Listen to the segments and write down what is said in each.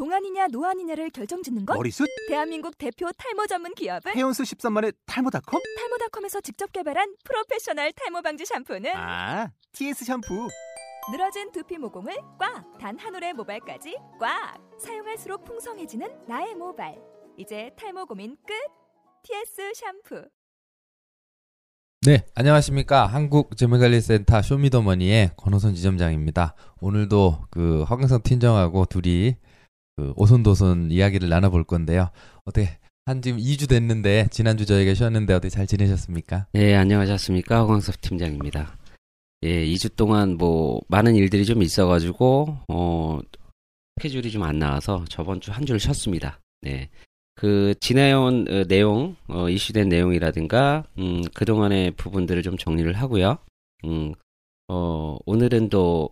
동안이냐 노안이냐를 결정짓는 것? 머리숱? 대한민국 대표 탈모 전문 기업은 회원 수 13만의 탈모닷컴? 탈모닷컴에서 직접 개발한 프로페셔널 탈모 방지 샴푸는 아, TS 샴푸. 늘어진 두피 모공을 꽉! 단 한 올의 모발까지 꽉! 사용할수록 풍성해지는 나의 모발. 이제 탈모 고민 끝! TS 샴푸. 네, 안녕하십니까. 한국재물관리센터 쇼미더머니의 권호선 지점장입니다. 오늘도 그 허경성 팀장하고 둘이 그 오손도손 이야기를 나눠볼 건데요. 어떻게 한 지금 2주 됐는데 지난주 저희가 쉬었는데 어떻게 잘 지내셨습니까? 네, 안녕하셨습니까. 허광섭 팀장입니다. 예, 2주 동안 뭐 많은 일들이 좀 있어 가지고 어 스케줄이 좀 안 나와서 저번 주 한 주를 쉬었습니다. 네. 그 지내온 어, 내용, 어, 이슈된 내용이라든가 음, 그동안의 부분들을 좀 정리를 하고요. 음, 어, 오늘은 또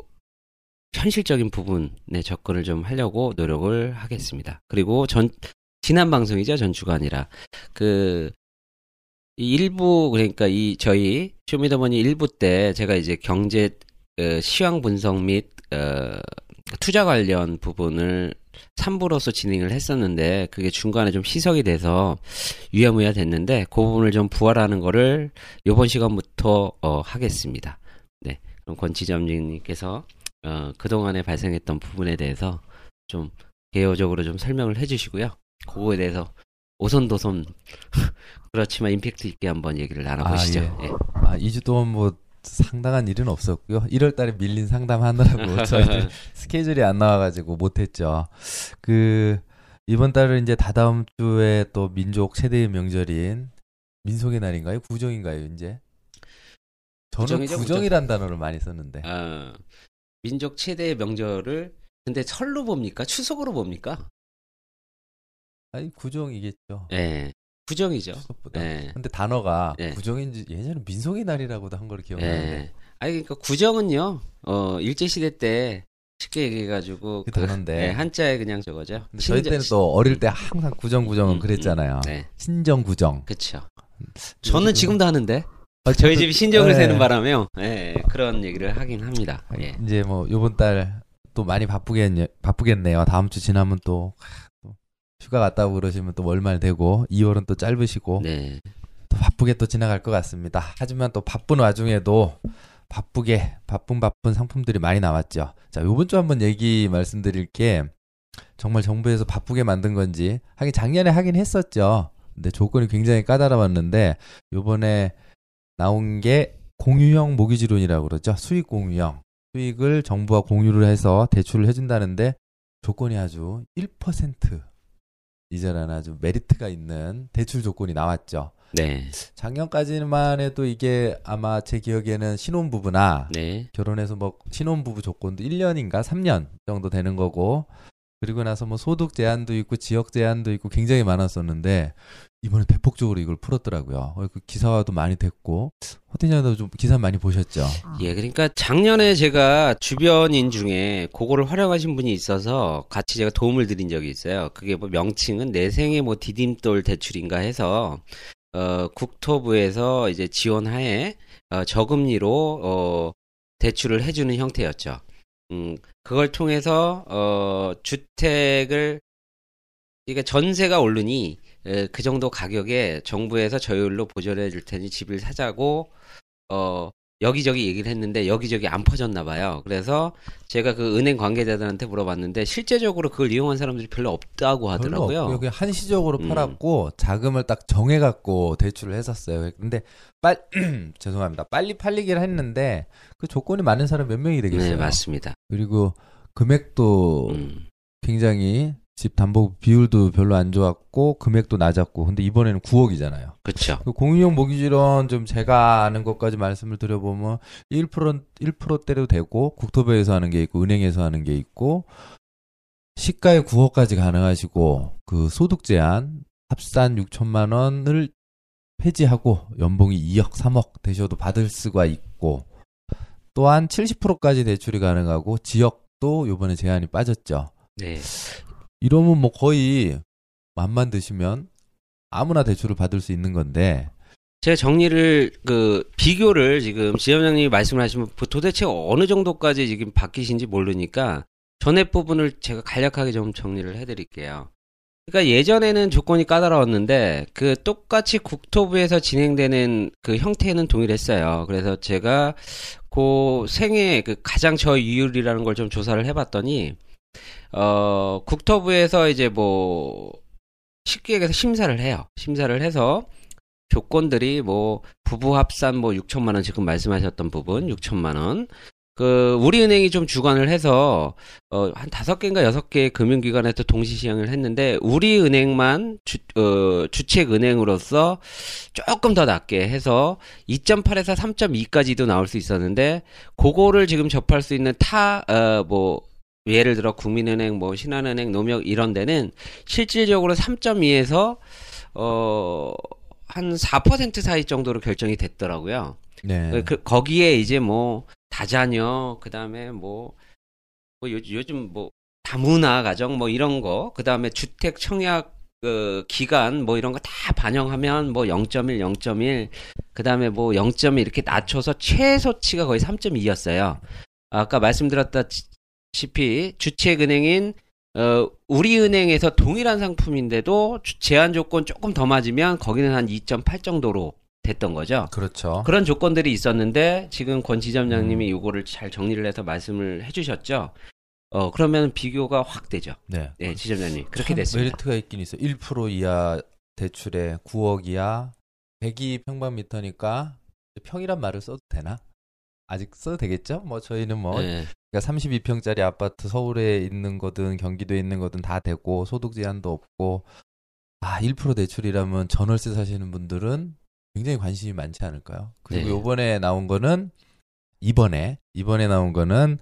현실적인 부분에 접근을 좀 하려고 노력을 하겠습니다. 그리고 전 지난 방송이죠 전주가 아니라 그이 일부 그러니까 이 저희 쇼미더머니 일부 때 제가 이제 경제 어, 시황 분석 및 어, 투자 관련 부분을 3부로서 진행을 했었는데 그게 중간에 좀 희석이 돼서 유야무야 됐는데 그 부분을 좀 부활하는 거를 이번 시간부터 어, 하겠습니다. 네, 그럼 권 지점님께서 어, 그동안에 발생했던 부분에 대해서 좀 개요적으로 좀 설명을 해주시고요. 그거에 대해서 오손도손 그렇지만 임팩트 있게 한번 얘기를 나눠보시죠. 아, 예. 아, 2주 동안 뭐 상당한 일은 없었고요. 1월 달에 밀린 상담하느라고 저희들 스케줄이 안 나와가지고 못했죠. 그 이번 달은 이제 다다음 주에 또 민족 최대의 명절인 민속의 날인가요? 구정인가요? 이제 저는 구정이죠, 구정이란 단어를 많이 썼는데 어, 민족 최대의 명절을 근데 설로 봅니까? 추석으로 봅니까? 아니 구정이겠죠. 예. 구정이죠. 추석보다. 예. 근데 단어가 예. 구정인지 예전에 민속의 날이라고도 한 걸 기억나는데 예. 아니 그러니까 구정은요. 어, 일제 시대 때 쉽게 얘기해 가지고 그 단어인데. 예, 한자에 그냥 저거죠. 근데 저희 때는 또 어릴 때 항상 구정 구정은 음, 그랬잖아요. 네. 신정 구정. 그렇죠. 저는 지금도 하는데 아, 저희 저도- 집이 신정을 예. 세는 바람에요. 예, 그런 얘기를 하긴 합니다. 예. 이제 뭐 요번 달 또 많이 바쁘겠 바쁘겠네요. 다음 주 지나면 또, 하, 또 휴가 갔다 오고 그러시면 또 월말 되고 2월은 또 짧으시고 네. 또 바쁘게 또 지나갈 것 같습니다. 하지만 또 바쁜 와중에도 바쁘게 바쁜 바쁜 상품들이 많이 나왔죠. 자, 요번 주 한번 얘기 말씀드릴 게 정말 정부에서 바쁘게 만든 건지 하긴 작년에 하긴 했었죠. 근데 조건이 굉장히 까다로웠는데 요번에 나온 게 공유형 모기지론이라고 그러죠. 수익 공유형. 수익을 정부와 공유를 해서 대출을 해준다는데 조건이 아주 1% 이자라는 아주 메리트가 있는 대출 조건이 나왔죠. 네. 작년까지만 해도 이게 아마 제 기억에는 신혼부부나 네. 결혼해서 뭐 신혼부부 조건도 1년인가 3년 정도 되는 거고 그리고 나서 뭐 소득 제한도 있고 지역 제한도 있고 굉장히 많았었는데 이번에 대폭적으로 이걸 풀었더라고요. 그 기사화도 많이 됐고 호티냐도 좀 기사 많이 보셨죠? 예, 그러니까 작년에 제가 주변인 중에 그거를 활용하신 분이 있어서 같이 제가 도움을 드린 적이 있어요. 그게 뭐 명칭은 내생의 뭐 디딤돌 대출인가 해서 어 국토부에서 이제 지원하에 어, 저금리로 어 대출을 해주는 형태였죠. 음, 그걸 통해서 어 주택을 그러니까 전세가 오르니 에, 그 정도 가격에 정부에서 저율로 보전해 줄 테니 집을 사자고 어 여기저기 얘기를 했는데 여기저기 안 퍼졌나 봐요. 그래서 제가 그 은행 관계자들한테 물어봤는데 실제적으로 그걸 이용한 사람들이 별로 없다고 하더라고요. 그냥 한시적으로 음. 팔았고 자금을 딱 정해 갖고 대출을 했었어요. 근데 빨 죄송합니다. 빨리 팔리긴 했는데 그 조건이 많은 사람 몇 명이 되겠어요. 네, 맞습니다. 그리고 금액도 음, 굉장히 집 담보 비율도 별로 안 좋았고 금액도 낮았고 근데 이번에는 9억이잖아요. 그렇죠. 그 공유형 모기지론 좀 제가 아는 것까지 말씀을 드려보면 1% 1%대로 되고 국토부에서 하는 게 있고 은행에서 하는 게 있고 시가에 9억까지 가능하시고 그 소득 제한 합산 6천만 원을 폐지하고 연봉이 2억 3억 되셔도 받을 수가 있고 또한 70%까지 대출이 가능하고 지역도 요번에 제한이 빠졌죠. 네. 이러면 뭐 거의 맘만 드시면 아무나 대출을 받을 수 있는 건데 제가 정리를 그 비교를 지금 지점장님이 말씀을 하시면 도대체 어느 정도까지 지금 바뀌신지 모르니까 전액 부분을 제가 간략하게 좀 정리를 해드릴게요. 그러니까 예전에는 조건이 까다로웠는데 그 똑같이 국토부에서 진행되는 그 형태는 동일했어요. 그래서 제가 그 생애 그 가장 저이율이라는 걸 좀 조사를 해봤더니 어 국토부에서 이제 뭐 쉽게 얘기해서 심사를 해요. 심사를 해서 조건들이 뭐 부부 합산 뭐 6천만 원 지금 말씀하셨던 부분 6천만 원. 그 우리은행이 좀 주관을 해서 어 한 다섯 개인가 여섯 개의 금융기관에서 동시 시행을 했는데 우리은행만 주, 어, 주책 은행으로서 조금 더 낮게 해서 2.8에서 3.2까지도 나올 수 있었는데 그거를 지금 접할 수 있는 타 어 뭐 예를 들어 국민은행 뭐 신한은행 노력 이런 데는 실질적으로 3.2에서 어 한 4% 사이 정도로 결정이 됐더라고요. 네. 그 거기에 이제 뭐 다자녀 그다음에 뭐, 뭐 요, 요즘 뭐 다문화 가정 뭐 이런 거 그다음에 주택 청약 그 기간 뭐 이런 거 다 반영하면 뭐 0.1, 0.1 그다음에 뭐 0.1 이렇게 낮춰서 최소치가 거의 3.2였어요. 아까 말씀드렸다 시피 주책은행인 어, 우리은행에서 동일한 상품인데도 제한 조건 조금 더 맞으면 거기는 한 2.8 정도로 됐던 거죠. 그렇죠. 그런 조건들이 있었는데 지금 권 지점장님이 이거를 잘 정리를 해서 말씀을 해주셨죠. 어 그러면 비교가 확 되죠. 네. 네, 지점장님 그렇게 참 됐습니다. 메리트가 있긴 있어. 1% 이하 대출에 9억 이하 102 평방미터니까 평이란 말을 써도 되나? 아직 써도 되겠죠? 뭐 저희는 뭐 네, 그러니까 32평짜리 아파트 서울에 있는 거든 경기도에 있는 거든 다 되고 소득 제한도 없고 아, 1% 대출이라면 전월세 사시는 분들은 굉장히 관심이 많지 않을까요? 그리고 네. 요번에 나온 거는 이번에 이번에 나온 거는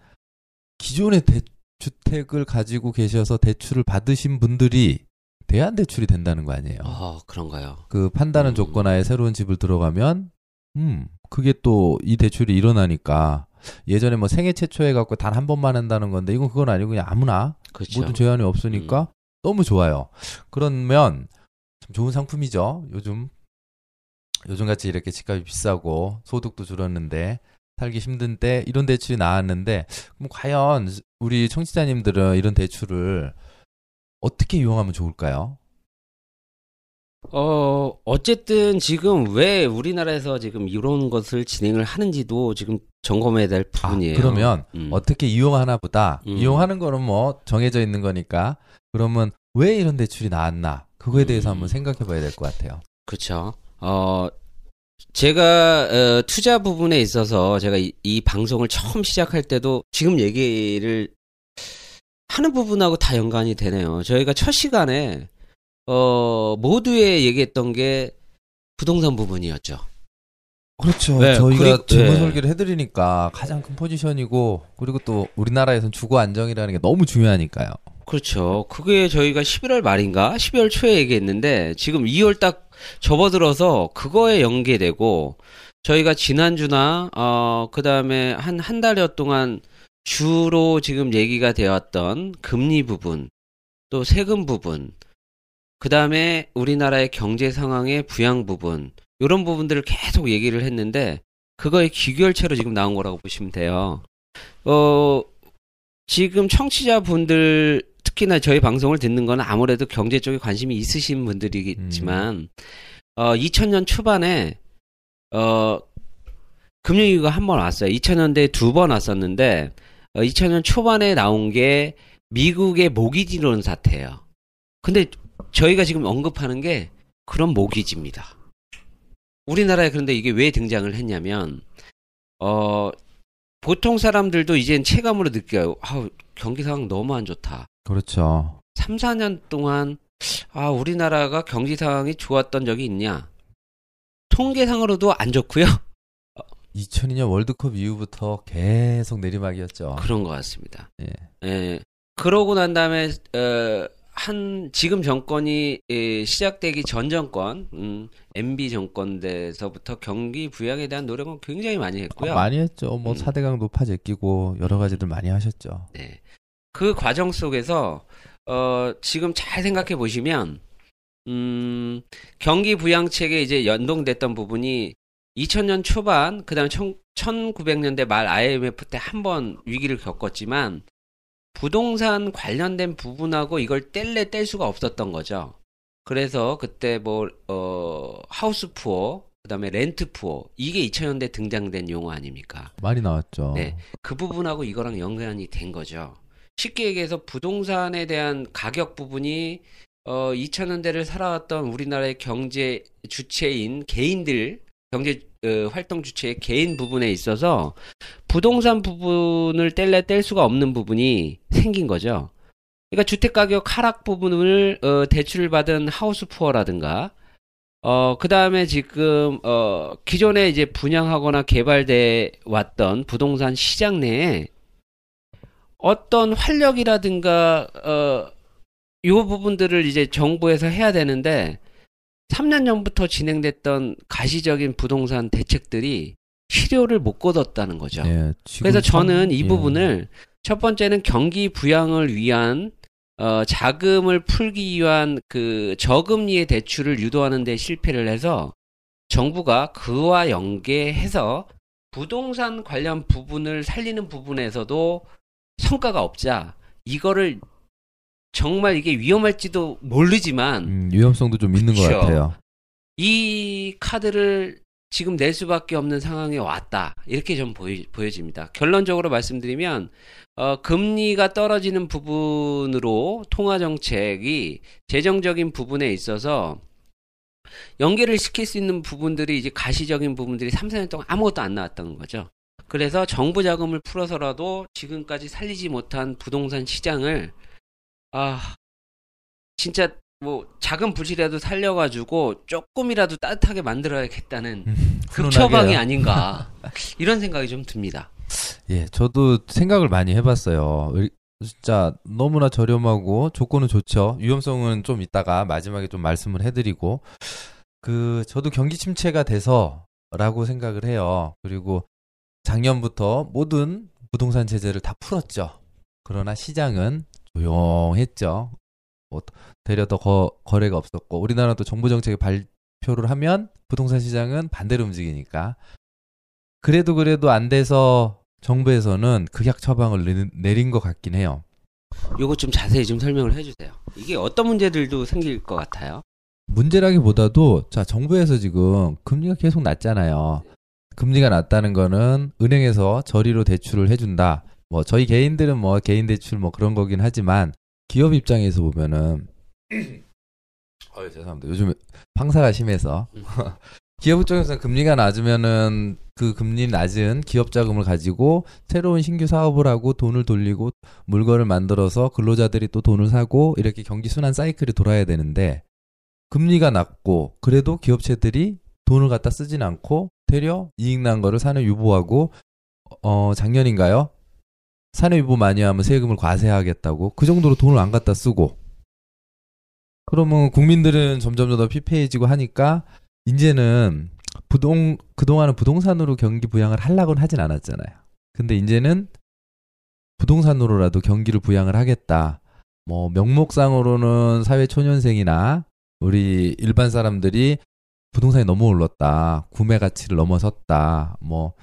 기존의 대, 주택을 가지고 계셔서 대출을 받으신 분들이 대안 대출이 된다는 거 아니에요. 어 그런가요? 그 판다는 음. 조건 하에 새로운 집을 들어가면 음 그게 또 이 대출이 일어나니까 예전에 뭐 생애 최초에 갖고 단 한 번만 한다는 건데 이건 그건 아니고 그냥 아무나 그렇죠. 모든 제한이 없으니까 너무 좋아요. 그러면 참 좋은 상품이죠. 요즘 요즘 같이 이렇게 집값이 비싸고 소득도 줄었는데 살기 힘든 때 이런 대출이 나왔는데 그럼 과연 우리 청취자님들은 이런 대출을 어떻게 이용하면 좋을까요? 어 어쨌든 지금 왜 우리나라에서 지금 이런 것을 진행을 하는지도 지금 점검해야 될 아, 부분이에요. 그러면 음. 어떻게 이용하나 보다. 음. 이용하는 거는 뭐 정해져 있는 거니까. 그러면 왜 이런 대출이 나왔나? 그거에 대해서 음. 한번 생각해 봐야 될 것 같아요. 그렇죠. 어 제가 어, 투자 부분에 있어서 제가 이, 이 방송을 처음 시작할 때도 지금 얘기를 하는 부분하고 다 연관이 되네요. 저희가 첫 시간에 어 모두에 얘기했던 게 부동산 부분이었죠. 그렇죠. 네, 저희가 재무 네. 설계를 해드리니까 가장 큰 포지션이고 그리고 또 우리나라에선 주거 안정이라는 게 너무 중요하니까요. 그렇죠. 그게 저희가 11월 말인가 12월 초에 얘기했는데 지금 2월 딱 접어들어서 그거에 연계되고 저희가 지난주나 어 그다음에 한 한 달여 동안 주로 지금 얘기가 되었던 금리 부분 또 세금 부분 그 다음에 우리나라의 경제 상황의 부양 부분 이런 부분들을 계속 얘기를 했는데 그거의 귀결체로 지금 나온 거라고 보시면 돼요. 어 지금 청취자분들 특히나 저희 방송을 듣는 건 아무래도 경제 쪽에 관심이 있으신 분들이겠지만 어 2000년 초반에 어 금융위기가 한 번 왔어요. 2000년대에 두 번 왔었는데 어, 2000년 초반에 나온 게 미국의 모기지론 사태예요. 근데 저희가 지금 언급하는 게 그런 모기지입니다. 우리나라에 그런데 이게 왜 등장을 했냐면 어 보통 사람들도 이젠 체감으로 느껴요. 아, 경기 상황 너무 안 좋다. 그렇죠. 3, 4년 동안 아, 우리나라가 경기 상황이 좋았던 적이 있냐? 통계상으로도 안 좋고요. 2002년 월드컵 이후부터 계속 내리막이었죠. 그런 것 같습니다. 예. 예. 그러고 난 다음에 어, 한 지금 정권이 예, 시작되기 전 정권, 음, MB 정권에서부터 경기 부양에 대한 노력은 굉장히 많이 했고요. 아, 많이 했죠. 뭐 음. 4대강 높아 제끼고 여러 가지들 많이 하셨죠. 네. 그 과정 속에서 어, 지금 잘 생각해 보시면 음, 경기 부양책에 이제 연동됐던 부분이 2000년 초반 그다음 1900년대 말 IMF 때 한 번 위기를 겪었지만 부동산 관련된 부분하고 이걸 뗄래 뗄 수가 없었던 거죠. 그래서 그때 뭐, 어, 하우스 푸어, 그 다음에 렌트 푸어, 이게 2000년대 등장된 용어 아닙니까? 많이 나왔죠. 네. 그 부분하고 이거랑 연관이 된 거죠. 쉽게 얘기해서 부동산에 대한 가격 부분이 어 2000년대를 살아왔던 우리나라의 경제 주체인 개인들 경제 어, 활동 주체의 개인 부분에 있어서 부동산 부분을 뗄래 뗄 수가 없는 부분이 생긴 거죠. 그러니까 주택 가격 하락 부분을 어, 대출을 받은 하우스 푸어라든가 어, 그 다음에 지금, 어, 기존에 이제 분양하거나 개발돼 왔던 부동산 시장 내에 어떤 활력이라든가, 어, 요 부분들을 이제 정부에서 해야 되는데, 3년 전부터 진행됐던 가시적인 부동산 대책들이 실효를 못 거뒀다는 거죠. 예, 그래서 참- 저는 이 예. 부분을 첫 번째는 경기 부양을 위한 어, 자금을 풀기 위한 그 저금리의 대출을 유도하는 데 실패를 해서 정부가 그와 연계해서 부동산 관련 부분을 살리는 부분에서도 성과가 없자 이거를 정말 이게 위험할지도 모르지만 음, 위험성도 좀 있는 것 그쵸. 같아요. 이 카드를 지금 낼 수밖에 없는 상황에 왔다. 이렇게 좀 보이, 보여집니다. 결론적으로 말씀드리면, 어, 금리가 떨어지는 부분으로 통화 정책이 재정적인 부분에 있어서 연계를 시킬 수 있는 부분들이 이제 가시적인 부분들이 3, 4년 동안 아무것도 안 나왔다는 거죠. 그래서 정부 자금을 풀어서라도 지금까지 살리지 못한 부동산 시장을, 아, 진짜 뭐 작은 부실이라도 살려가지고 조금이라도 따뜻하게 만들어야겠다는 음, 극처방이 훈훈하게요. 아닌가 이런 생각이 좀 듭니다. 예, 저도 생각을 많이 해봤어요. 의- 진짜 너무나 저렴하고 조건은 좋죠. 위험성은 좀 이따가 마지막에 좀 말씀을 해드리고 그 저도 경기 침체가 돼서라고 생각을 해요. 그리고 작년부터 모든 부동산 제재를 다 풀었죠. 그러나 시장은 조용했죠. 뭐더 거, 거래가 없었고 우리나라도 정부 정책에 발표를 하면 부동산 시장은 반대로 움직이니까 그래도 그래도 안 돼서 정부에서는 극약 처방을 내- 내린 것 같긴 해요. 요거 좀 자세히 좀 설명을 해주세요. 이게 어떤 문제들도 생길 것 같아요. 문제라기보다도 자 정부에서 지금 금리가 계속 낮잖아요. 금리가 낮다는 거는 은행에서 저리로 대출을 해준다. 뭐 저희 개인들은 뭐 개인 대출 뭐 그런 거긴 하지만 기업 입장에서 보면은 어 죄송합니다. 요즘 황사가 심해서 음. 기업 쪽에서 금리가 낮으면은 그 금리 낮은 기업 자금을 가지고 새로운 신규 사업을 하고 돈을 돌리고 물건을 만들어서 근로자들이 또 돈을 사고 이렇게 경기 순환 사이클이 돌아야 되는데 금리가 낮고 그래도 기업체들이 돈을 갖다 쓰진 않고 되려 이익 난 거를 사내 유보하고 어 작년인가요? 사내 유보 많이 하면 세금을 과세하겠다고 그 정도로 돈을 안 갖다 쓰고 그러면 국민들은 점점 더 피폐해지고 하니까 이제는 부동 그동안은 부동산으로 경기 부양을 하려고는 하진 않았잖아요. 근데 이제는 부동산으로라도 경기를 부양을 하겠다. 뭐 명목상으로는 사회 초년생이나 우리 일반 사람들이 부동산이 너무 올랐다. 구매 가치를 넘어섰다. 뭐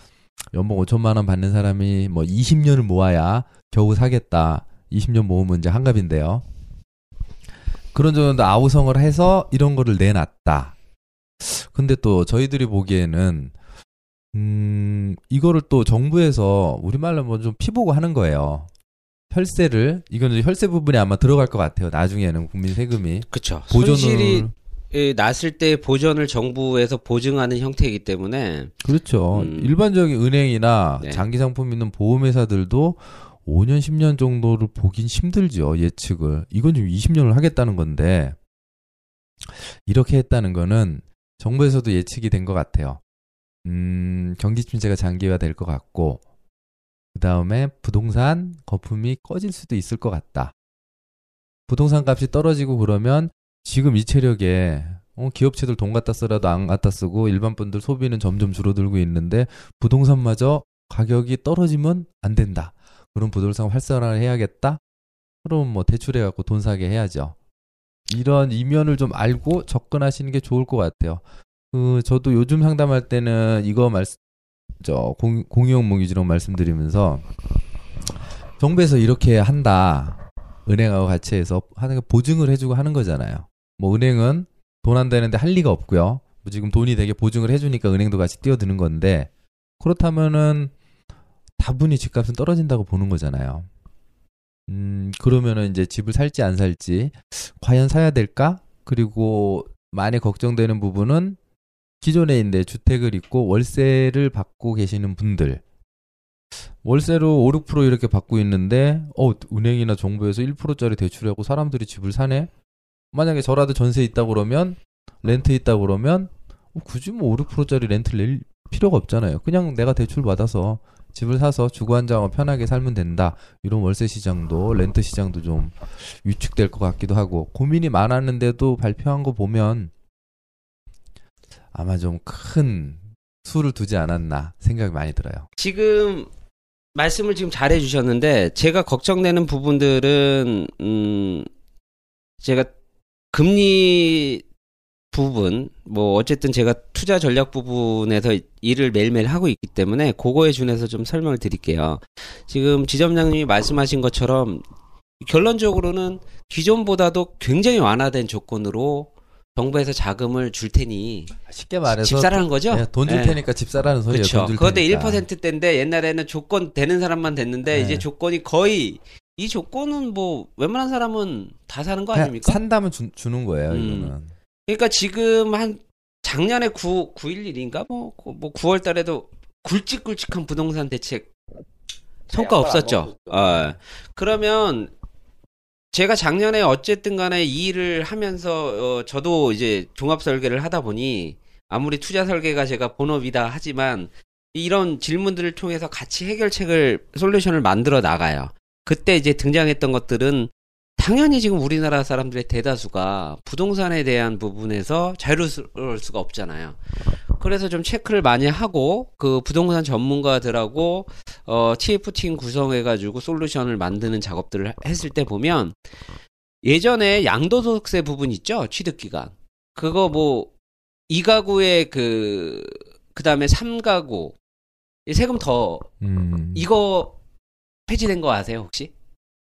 연봉 5천만 원 받는 사람이 뭐 20년을 모아야 겨우 사겠다. 20년 모으면 이제 한갑인데요. 그런 정도 아우성을 해서 이런 거를 내놨다. 근데 또 저희들이 보기에는 음 이거를 또 정부에서 우리말로 뭐 좀 피보고 하는 거예요. 혈세를 이건 혈세 부분이 아마 들어갈 것 같아요. 나중에는 국민 세금이 그렇죠. 보존을 손실이 예, 났을 때 보전을 정부에서 보증하는 형태이기 때문에 그렇죠. 음. 일반적인 은행이나 네. 장기 상품 있는 보험회사들도 5년 10년 정도를 보긴 힘들죠. 예측을. 이건 지금 20년을 하겠다는 건데 이렇게 했다는 거는 정부에서도 예측이 된 것 같아요. 음, 경기 침체가 장기화 될 것 같고 그 다음에 부동산 거품이 꺼질 수도 있을 것 같다. 부동산 값이 떨어지고 그러면 지금 이 체력에 어, 기업체들 돈 갖다 쓰라도 안 갖다 쓰고 일반 분들 소비는 점점 줄어들고 있는데 부동산마저 가격이 떨어지면 안 된다. 그럼 부동산 활성화를 해야겠다. 그럼 뭐 대출해 갖고 돈 사게 해야죠. 이런 이면을 좀 알고 접근하시는 게 좋을 것 같아요. 그 저도 요즘 상담할 때는 이거 말씀 저 공, 공유형 모기지로 말씀드리면서 정부에서 이렇게 한다. 은행하고 같이 해서 하는 거 보증을 해주고 하는 거잖아요. 뭐 은행은 돈 안 되는데 할 리가 없고요. 뭐 지금 돈이 되게 보증을 해주니까 은행도 같이 뛰어드는 건데 그렇다면은 다분히 집값은 떨어진다고 보는 거잖아요. 음 그러면은 이제 집을 살지 안 살지 과연 사야 될까? 그리고 많이 걱정되는 부분은 기존에 있는 주택을 있고 월세를 받고 계시는 분들 월세로 5, 6% 이렇게 받고 있는데 어 은행이나 정부에서 1%짜리 대출하고 사람들이 집을 사네. 만약에 저라도 전세 있다 그러면 렌트 있다 그러면 어, 굳이 뭐 5, 6%짜리 렌트를 낼 필요가 없잖아요. 그냥 내가 대출 받아서 집을 사서 주거 한장하고 편하게 살면 된다. 이런 월세 시장도 렌트 시장도 좀 위축될 것 같기도 하고 고민이 많았는데도 발표한 거 보면 아마 좀 큰 수를 두지 않았나 생각이 많이 들어요. 지금 말씀을 지금 잘 해주셨는데 제가 걱정되는 부분들은 음 제가 금리 부분 뭐 어쨌든 제가 투자 전략 부분에서 일을 매일매일 하고 있기 때문에 그거에 준해서 좀 설명을 드릴게요. 지금 지점장님이 말씀하신 것처럼 결론적으로는 기존보다도 굉장히 완화된 조건으로 정부에서 자금을 줄 테니 쉽게 말해서 집 사라는 거죠? 네, 돈줄 네. 테니까 집 사라는 소리예요. 그렇죠. 그것도 테니까. 1%대인데 옛날에는 조건 되는 사람만 됐는데 네. 이제 조건이 거의 이 조건은 뭐 웬만한 사람은 다 사는 거 아닙니까? 산다면 주, 주는 거예요. 음. 이거는. 그러니까 지금 한 작년에 9 911인가 뭐, 그- 뭐 9월 달에도 굵직굵직한 부동산 대책 성과 없었죠. 아, 그러면 제가 작년에 어쨌든 간에 이 일을 하면서 어, 저도 이제 종합 설계를 하다 보니 아무리 투자 설계가 제가 본업이다 하지만 이런 질문들을 통해서 같이 해결책을 솔루션을 만들어 나가요. 그때 이제 등장했던 것들은 당연히 지금 우리나라 사람들의 대다수가 부동산에 대한 부분에서 자유로울 수가 없잖아요. 그래서 좀 체크를 많이 하고 그 부동산 전문가들하고 어 TF팀 구성해 가지고 솔루션을 만드는 작업들을 했을 때 보면 예전에 양도소득세 부분 있죠 취득 기간 그거 뭐 2가구에 그 그다음에 3가구 세금 더 음. 이거 폐지된 거 아세요 혹시?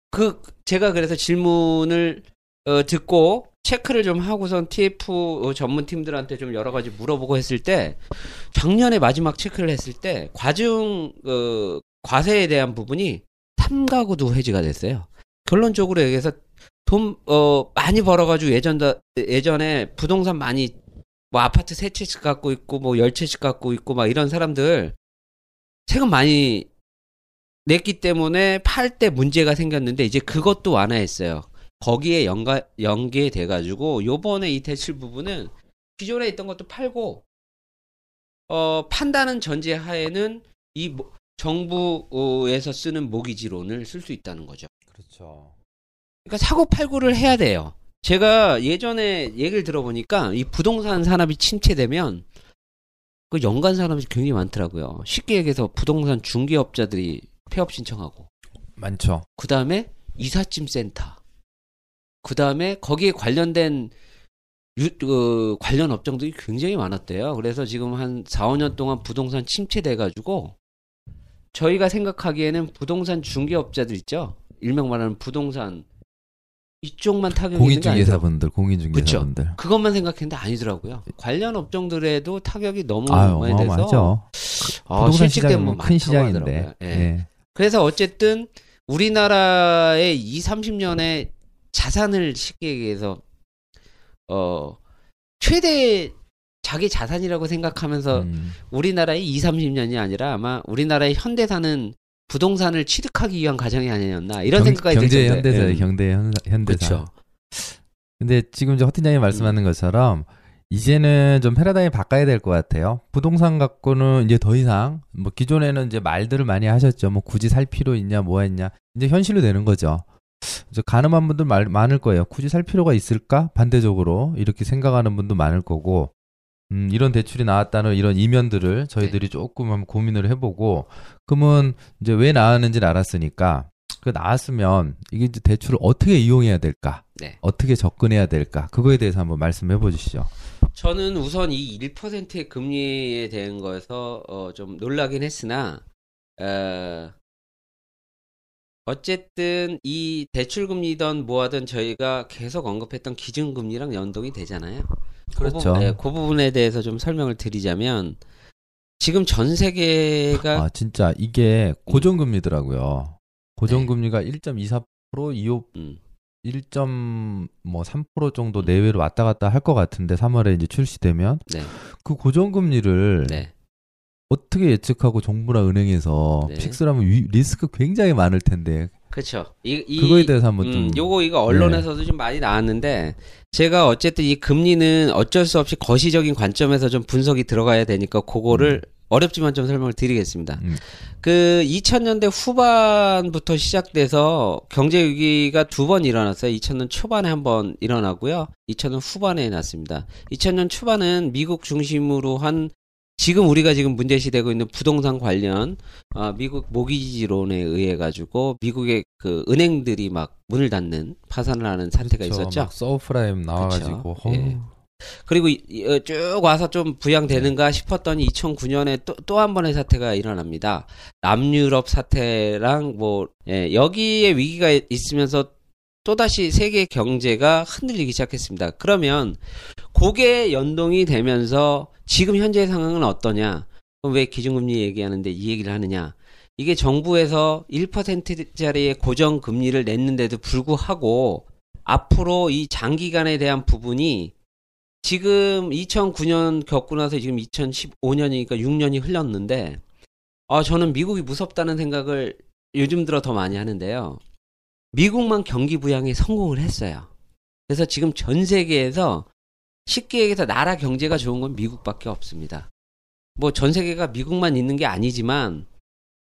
그 제가 그래서 질문을 어, 듣고 체크를 좀 하고선 TF 어, 전문 팀들한테 좀 여러 가지 물어보고 했을 때 작년에 마지막 체크를 했을 때 과중 어, 과세에 대한 부분이 3가구도 해지가 됐어요. 결론적으로 얘기해서 돈 어, 많이 벌어가지고 예전 예전에 부동산 많이 뭐 아파트 세 채씩 갖고 있고 뭐 열 채씩 갖고 있고 막 이런 사람들 세금 많이 냈기 때문에 팔 때 문제가 생겼는데 이제 그것도 완화했어요. 거기에 연가, 연계돼 가지고 요번에 이 대출 부분은 기존에 있던 것도 팔고 어 판다는 전제 하에는 이 모- 정부에서 쓰는 모기지론을 쓸 수 있다는 거죠. 그렇죠. 그러니까 사고 팔고를 해야 돼요. 제가 예전에 얘기를 들어보니까 이 부동산 산업이 침체되면 그 연간 산업이 굉장히 많더라고요. 쉽게 얘기해서 부동산 중개업자들이 폐업 신청하고 많죠. 그 다음에 이삿짐 센터. 그 다음에 거기에 관련된 유, 그 관련 업종들이 굉장히 많았대요. 그래서 지금 한 4, 5년 동안 부동산 침체돼가지고 저희가 생각하기에는 부동산 중개업자들 있죠. 일명 말하는 부동산 이쪽만 타격이 있는 게 아니죠. 공인중개사분들, 공인중개사분들. 그것만 생각했는데 아니더라고요. 관련 업종들에도 타격이 너무 아유, 많이 돼서 어마어마하죠. 아, 부동산 시장은 많다고 큰 시장인데. 예. 예. 그래서 어쨌든 우리나라의 2, 30년의 자산을 쉽게 얘기해서 어 최대 자기 자산이라고 생각하면서 음. 우리나라의 2, 30년이 아니라 아마 우리나라의 현대사는 부동산을 취득하기 위한 가정이 아니었나 이런 경- 생각이 들 경제. 현대사, 음. 경제 현, 현대사. 그렇죠. 근데 지금 이제 허 팀장님 말씀하는 것처럼 이제는 좀 패러다임이 바꿔야 될 것 같아요. 부동산 갖고는 이제 더 이상 뭐 기존에는 이제 말들을 많이 하셨죠. 뭐 굳이 살 필요 있냐, 뭐가 있냐. 이제 현실로 되는 거죠. 이제 가늠한 분들 말, 많을 거예요. 굳이 살 필요가 있을까? 반대적으로 이렇게 생각하는 분도 많을 거고. 음, 이런 대출이 나왔다는 이런 이면들을 저희들이 조금 한번 고민을 해보고, 그러면 이제 왜 나왔는지를 알았으니까, 그 나왔으면 이게 이제 대출을 어떻게 이용해야 될까? 네. 어떻게 접근해야 될까? 그거에 대해서 한번 말씀해 보시죠. 저는 우선 이 1%의 금리에 대한 거에서 어, 좀 놀라긴 했으나 어, 어쨌든 이 대출금리든 뭐하든 저희가 계속 언급했던 기준금리랑 연동이 되잖아요. 그렇죠. 그, 부분, 네, 그 부분에 대해서 좀 설명을 드리자면 지금 전 세계가 아 진짜 이게 고정금리더라고요. 고정금리가 1.24% 25 음, 1.3% 정도 내외로 왔다 갔다 할 것 같은데 3월에 이제 출시되면 네, 그 고정금리를 네, 어떻게 예측하고 정부나 은행에서 네. 픽스를 하면 위- 리스크 굉장히 많을 텐데. 그렇죠. 이, 이 그거에 대해서 한번 좀 음, 요거 이거 언론에서도 좀 많이 나왔는데 제가 어쨌든 이 금리는 어쩔 수 없이 거시적인 관점에서 좀 분석이 들어가야 되니까 그거를 어렵지만 좀 설명을 드리겠습니다. 음. 그 2000년대 후반부터 시작돼서 경제 위기가 두 번 일어났어요. 2000년 초반에 한 번 일어나고요. 2000년 후반에 났습니다. 2000년 초반은 미국 중심으로 한 지금 우리가 지금 문제시되고 있는 부동산 관련 아, 미국 모기지론에 의해 가지고 미국의 그 은행들이 막 문을 닫는 파산을 하는 사태가 그쵸, 있었죠. 막 서브프라임 나와가지고 예. 그리고 이- 이- 어, 쭉 와서 좀 부양되는가 싶었더니 2009년에 또 또 한 번의 사태가 일어납니다. 남유럽 사태랑 뭐 예, 여기에 위기가 있으면서 또다시 세계 경제가 흔들리기 시작했습니다. 그러면 그게 연동이 되면서 지금 현재 상황은 어떠냐? 그럼 왜 기준금리 얘기하는데 이 얘기를 하느냐? 이게 정부에서 1%짜리의 고정금리를 냈는데도 불구하고 앞으로 이 장기간에 대한 부분이 지금 2009년 겪고 나서 지금 2015년이니까 6년이 흘렀는데 아 저는 미국이 무섭다는 생각을 요즘 들어 더 많이 하는데요. 미국만 경기 부양에 성공을 했어요. 그래서 지금 전 세계에서 쉽게 얘기해서 나라 경제가 좋은 건 미국밖에 없습니다. 뭐 전 세계가 미국만 있는 게 아니지만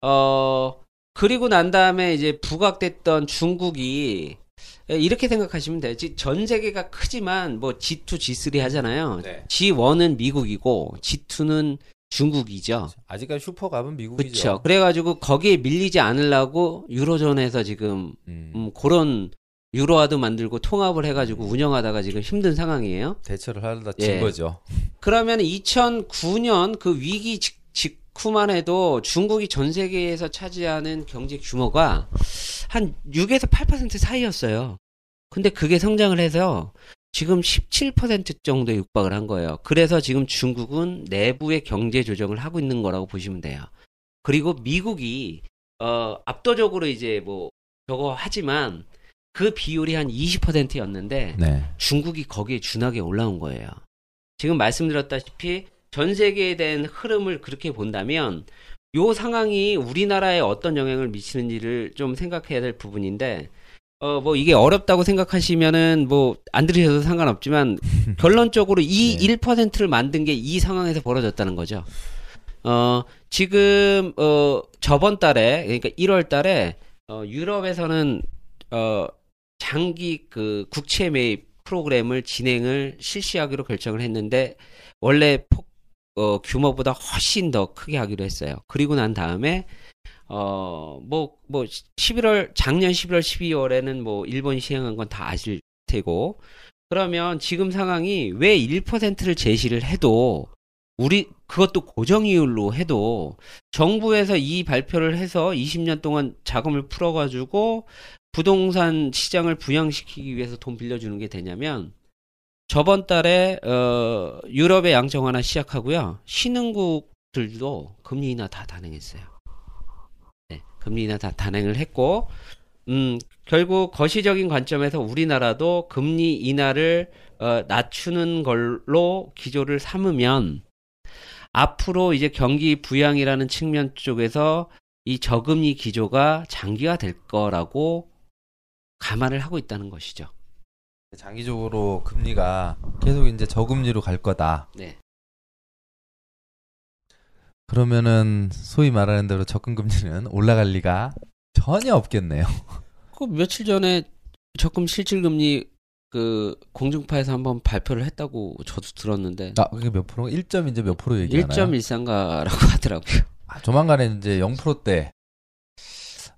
어 그리고 난 다음에 이제 부각됐던 중국이 예, 이렇게 생각하시면 돼요. 지- 전 세계가 크지만 뭐 G2, G3 하잖아요. 네. G1은 미국이고 G2는 중국이죠. 아직까지 슈퍼갑은 미국이죠. 그렇죠. 그래가지고 거기에 밀리지 않으려고 유로존에서 지금 음, 음, 그런 유로화도 만들고 통합을 해가지고 운영하다가 지금 힘든 상황이에요. 대처를 하려다 진 예. 거죠. 그러면 2009년 그 위기 직, 직후만 해도 중국이 전 세계에서 차지하는 경제 규모가 한 6에서 8% 사이였어요. 근데 그게 성장을 해서 지금 17% 정도에 육박을 한 거예요. 그래서 지금 중국은 내부의 경제 조정을 하고 있는 거라고 보시면 돼요. 그리고 미국이 어 압도적으로 이제 뭐 저거 하지만 그 비율이 한 20%였는데 네. 중국이 거기에 준하게 올라온 거예요. 지금 말씀드렸다시피 전 세계에 대한 흐름을 그렇게 본다면 요 상황이 우리나라에 어떤 영향을 미치는지를 좀 생각해야 될 부분인데 어 뭐 이게 어렵다고 생각하시면은 뭐 안 들으셔도 상관없지만 결론적으로 이 네. 1%를 만든 게 이 상황에서 벌어졌다는 거죠. 어 지금 어 저번 달에 그러니까 1월 달에 어 유럽에서는 어 장기 그 국채 매입 프로그램을 진행을 실시하기로 결정을 했는데 원래 폭, 어, 규모보다 훨씬 더 크게 하기로 했어요. 그리고 난 다음에 어, 뭐, 뭐, 11월, 작년 11월, 12월에는 뭐, 일본이 시행한 건 다 아실 테고, 그러면 지금 상황이 왜 1%를 제시를 해도, 우리, 그것도 고정이율로 해도, 정부에서 이 발표를 해서 20년 동안 자금을 풀어가지고, 부동산 시장을 부양시키기 위해서 돈 빌려주는 게 되냐면, 저번 달에, 어, 유럽의 양정화나 시작하고요. 신흥국들도 금리 인하 다 단행했어요. 네, 금리 인하 다 단행을 했고, 음, 결국 거시적인 관점에서 우리나라도 금리 인하를 어, 낮추는 걸로 기조를 삼으면 앞으로 이제 경기 부양이라는 측면 쪽에서 이 저금리 기조가 장기화 될 거라고 감안을 하고 있다는 것이죠. 장기적으로 금리가 계속 이제 저금리로 갈 거다. 네. 그러면은 소위 말하는 대로 적금 금리는 올라갈 리가 전혀 없겠네요. 그 며칠 전에 적금 실질 금리 그 공중파에서 한번 발표를 했다고 저도 들었는데 아, 그게 몇 프로? 1점 이제 몇 프로 얘기하나요? 1.13가라고 하더라고요. 아, 조만간에 이제 0%대.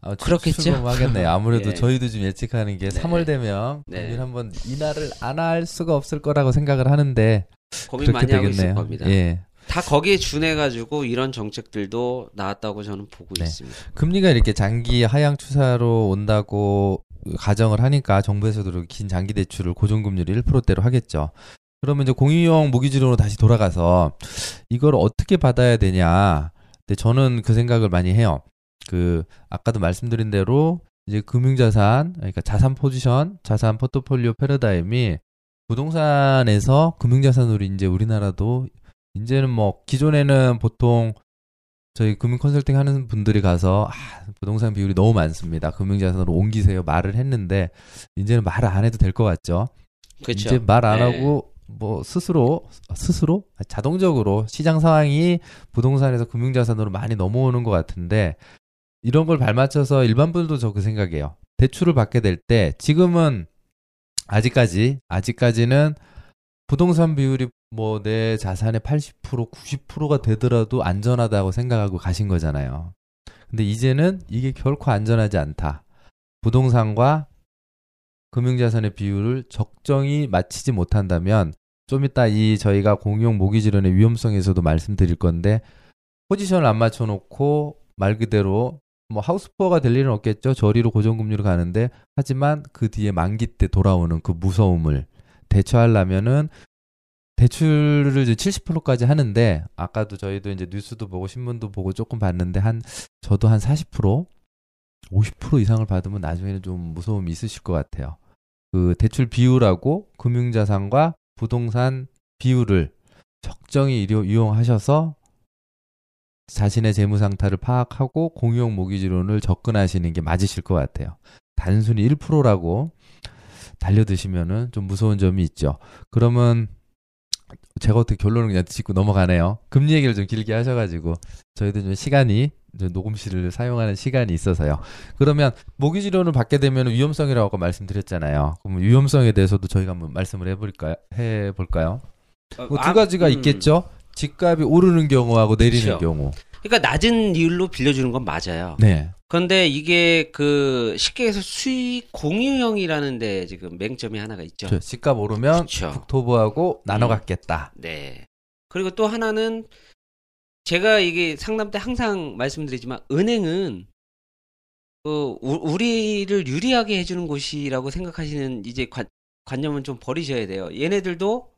아, 출- 그렇겠죠. 출범하겠네. 아무래도 예. 저희도 지금 예측하는 게 네. 3월 되면 네. 금리 한번 인하를 안할 수가 없을 거라고 생각을 하는데 고민 그렇게 많이 하고 있을 되겠네요. 겁니다. 예. 다 거기에 준해 가지고 이런 정책들도 나왔다고 저는 보고 네. 있습니다. 금리가 이렇게 장기 하향 추세로 온다고 가정을 하니까 정부에서도 긴 장기 대출을 고정금리를 1%대로 하겠죠. 그러면 이제 공유형 모기지론으로 다시 돌아가서 이걸 어떻게 받아야 되냐. 근데 저는 그 생각을 많이 해요. 그 아까도 말씀드린 대로 이제 금융자산, 그러니까 자산 포지션, 자산 포트폴리오 패러다임이 부동산에서 금융자산으로 이제 우리나라도 이제는 뭐 기존에는 보통 저희 금융 컨설팅 하는 분들이 가서 아, 부동산 비율이 너무 많습니다. 금융자산으로 옮기세요 말을 했는데 이제는 말을 안 해도 될 것 같죠. 그렇죠. 이제 말안 네. 하고 뭐 스스로 스스로 자동적으로 시장 상황이 부동산에서 금융자산으로 많이 넘어오는 것 같은데 이런 걸 발맞춰서 일반 분들도 저 그 생각이에요. 대출을 받게 될 때 지금은 아직까지 아직까지는 부동산 비율이 뭐 내 자산의 80% 90%가 되더라도 안전하다고 생각하고 가신 거잖아요. 근데 이제는 이게 결코 안전하지 않다. 부동산과 금융자산의 비율을 적정히 맞추지 못한다면 좀 이따 이 저희가 공용 모기지론의 위험성에서도 말씀드릴 건데 포지션을 안 맞춰놓고 말 그대로 뭐 하우스포어가 될 일은 없겠죠. 저리로 고정금리로 가는데 하지만 그 뒤에 만기 때 돌아오는 그 무서움을 대처하려면은 대출을 이제 70%까지 하는데 아까도 저희도 이제 뉴스도 보고 신문도 보고 조금 봤는데 한 저도 한 40% 50% 이상을 받으면 나중에는 좀 무서움이 있으실 것 같아요. 그 대출 비율하고 금융자산과 부동산 비율을 적정히 이용- 이용하셔서 자신의 재무 상태를 파악하고 공용 모기지론을 접근하시는 게 맞으실 것 같아요. 단순히 1%라고 달려드시면은 좀 무서운 점이 있죠. 그러면 제가 어떻게 결론을 그냥 짚고 넘어가네요. 금리 얘기를 좀 길게 하셔가지고 저희도 좀 시간이 녹음실을 사용하는 시간이 있어서요. 그러면 모기지론을 받게 되면 위험성이라고 아까 말씀드렸잖아요. 그럼 위험성에 대해서도 저희가 한번 말씀을 해볼까요? 해볼까요? 뭐두 아, 가지가 음. 있겠죠. 집값이 오르는 경우하고 내리는 그렇죠. 경우. 그러니까 낮은 이율로 빌려주는 건 맞아요. 네. 그런데 이게 그 쉽게 해서 수익 공유형이라는 데 지금 맹점이 하나가 있죠. 저 집값 오르면 그렇죠. 국토부하고 나눠 음. 갖겠다. 네. 그리고 또 하나는 제가 이게 상담 때 항상 말씀드리지만 은행은 그 우- 우리를 유리하게 해주는 곳이라고 생각하시는 이제 관, 관념은 좀 버리셔야 돼요. 얘네들도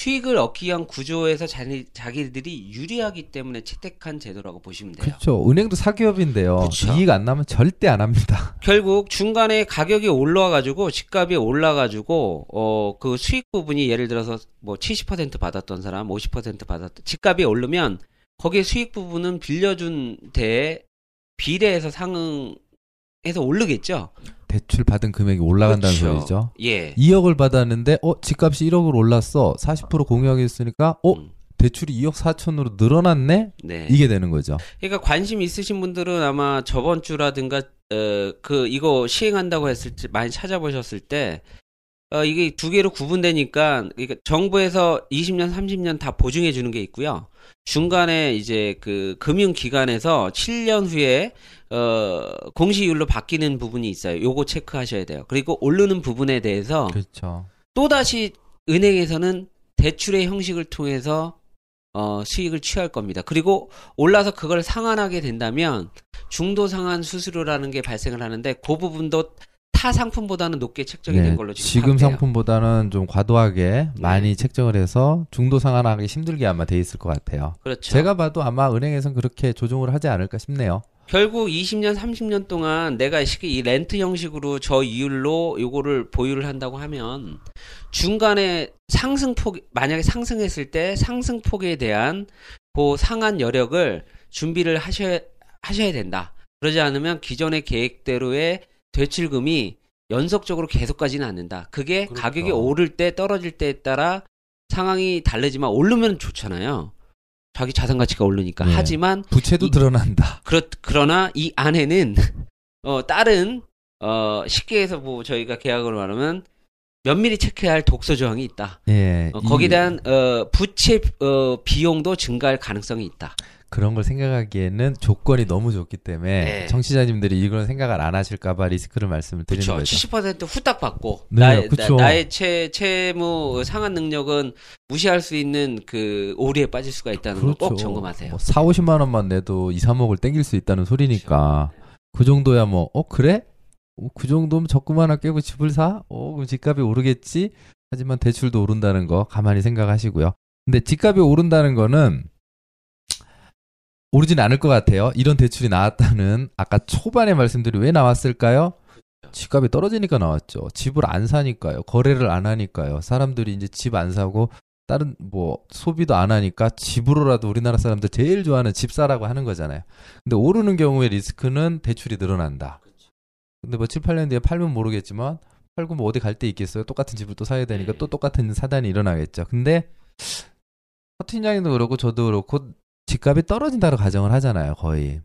수익을 얻기 위한 구조에서 자기, 자기들이 유리하기 때문에 채택한 제도라고 보시면 돼요. 그렇죠. 은행도 사기업인데요. 그쵸. 이익 안 나면 절대 안 합니다. 결국 중간에 가격이 올라와가지고 집값이 올라가지고 어 그 수익 부분이 예를 들어서 뭐 70% 받았던 사람, 50% 받았던 집값이 오르면 거기에 수익 부분은 빌려준 데 비례해서 상응해서 오르겠죠. 대출 받은 금액이 올라간다는 그렇죠. 소리죠. 예. 2억을 받았는데 어 집값이 1억으로 올랐어. 40% 공유하겠으니까 어 음, 대출이 2억 4천으로 늘어났네. 네. 이게 되는 거죠. 그러니까 관심 있으신 분들은 아마 저번 주라든가 어, 그 이거 시행한다고 했을 때 많이 찾아보셨을 때 어, 이게 두 개로 구분되니까 그러니까 정부에서 20년, 30년 다 보증해 주는 게 있고요. 중간에 이제 그 금융기관에서 7년 후에 어, 공시율로 바뀌는 부분이 있어요. 요거 체크하셔야 돼요. 그리고 오르는 부분에 대해서 그렇죠. 또다시 은행에서는 대출의 형식을 통해서 어, 수익을 취할 겁니다. 그리고 올라서 그걸 상환하게 된다면 중도 상환 수수료라는 게 발생을 하는데 그 부분도 타 상품보다는 높게 책정이 된 걸로 지금, 네, 지금. 상품보다는 좀 과도하게 네. 많이 책정을 해서 중도 상환하기 힘들게 아마 돼 있을 것 같아요. 그렇죠. 제가 봐도 아마 은행에선 그렇게 조정을 하지 않을까 싶네요. 결국 20년, 30년 동안 내가 이 렌트 형식으로 저 이율로 요거를 보유를 한다고 하면 중간에 상승폭 만약에 상승했을 때 상승폭에 대한 그 상한 여력을 준비를 하셔야 하셔야 된다. 그러지 않으면 기존의 계획대로의 대출금이 연속적으로 계속 가지는 않는다. 그게 그렇죠. 가격이 오를 때 떨어질 때에 따라 상황이 다르지만 오르면 좋잖아요. 자기 자산 가치가 오르니까. 네. 하지만 부채도 이- 드러난다. 그렇, 그러나 이 안에는 어, 다른 어, 쉽게 해서 뭐 저희가 계약으로 말하면 면밀히 체크해야 할 독소 조항이 있다. 예. 어, 이- 거기에 대한 어, 부채 어, 비용도 증가할 가능성이 있다. 그런 걸 생각하기에는 조건이 너무 좋기 때문에 네. 청취자님들이 이걸 생각을 안 하실까봐 리스크를 말씀을 드리는 그렇죠. 거죠. 70% 후딱 받고 네, 나의 그쵸. 나, 의 채, 채무 상환 능력은 무시할 수 있는 그 오리에 빠질 수가 있다는 걸꼭 점검하세요. 뭐 4, 50만 원만 내도 2, 3억을 땡길 수 있다는 소리니까 그 정도야 뭐 어 그래? 어, 그 정도면 적금 하나 깨고 집을 사? 어 그럼 집값이 오르겠지? 하지만 대출도 오른다는 거 가만히 생각하시고요. 근데 집값이 오른다는 거는 오르진 않을 것 같아요. 이런 대출이 나왔다는 아까 초반에 말씀드린 왜 나왔을까요? 집값이 떨어지니까 나왔죠. 집을 안 사니까요. 거래를 안 하니까요. 사람들이 이제 집 안 사고 다른 뭐 소비도 안 하니까 집으로라도 우리나라 사람들 제일 좋아하는 집 사라고 하는 거잖아요. 근데 오르는 경우에 리스크는 대출이 늘어난다. 근데 뭐 7, 8년 뒤에 팔면 모르겠지만 팔고 뭐 어디 갈 데 있겠어요? 똑같은 집을 또 사야 되니까 네. 또 똑같은 사단이 일어나겠죠. 근데 서 팀장님도 그렇고 저도 그렇고 집값이 떨어진다고 가정을 하잖아요, 거의.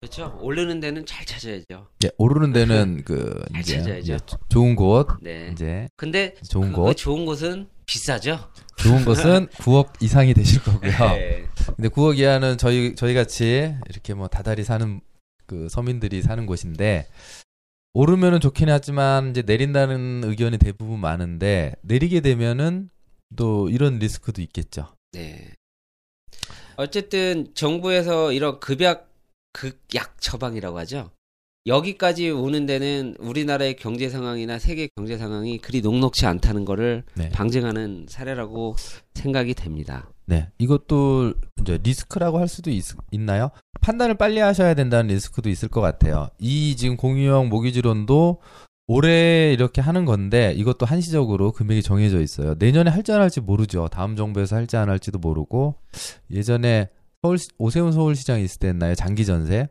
그렇죠. 오르는 데는 잘 찾아야죠. 예, 오르는 데는 그 잘 이제, 찾아야죠. 이제 좋은 곳 네. 이제 근데 좋은 그곳 좋은 곳은 비싸죠. 좋은 곳은 9억 이상이 되실 거고요. 네. 근데 9억 이하는 저희 저희 같이 이렇게 뭐 다달이 사는 그 서민들이 사는 곳인데 오르면은 좋긴 하지만 이제 내린다는 의견이 대부분 많은데 내리게 되면은 또 이런 리스크도 있겠죠. 네. 어쨌든 정부에서 이런 급약 극약 처방이라고 하죠. 여기까지 오는 데는 우리나라의 경제 상황이나 세계 경제 상황이 그리 녹록치 않다는 거를 네. 방증하는 사례라고 생각이 됩니다. 네. 이것도 이제 리스크라고 할 수도 있, 있나요? 판단을 빨리 하셔야 된다는 리스크도 있을 것 같아요. 이 지금 공유형 모기지론도 올해 이렇게 하는 건데 이것도 한시적으로 금액이 정해져 있어요. 내년에 할지 안 할지 모르죠. 다음 정부에서 할지 안 할지도 모르고 예전에 서울 오세훈 서울시장이 있을 때 했나요? 장기 전세.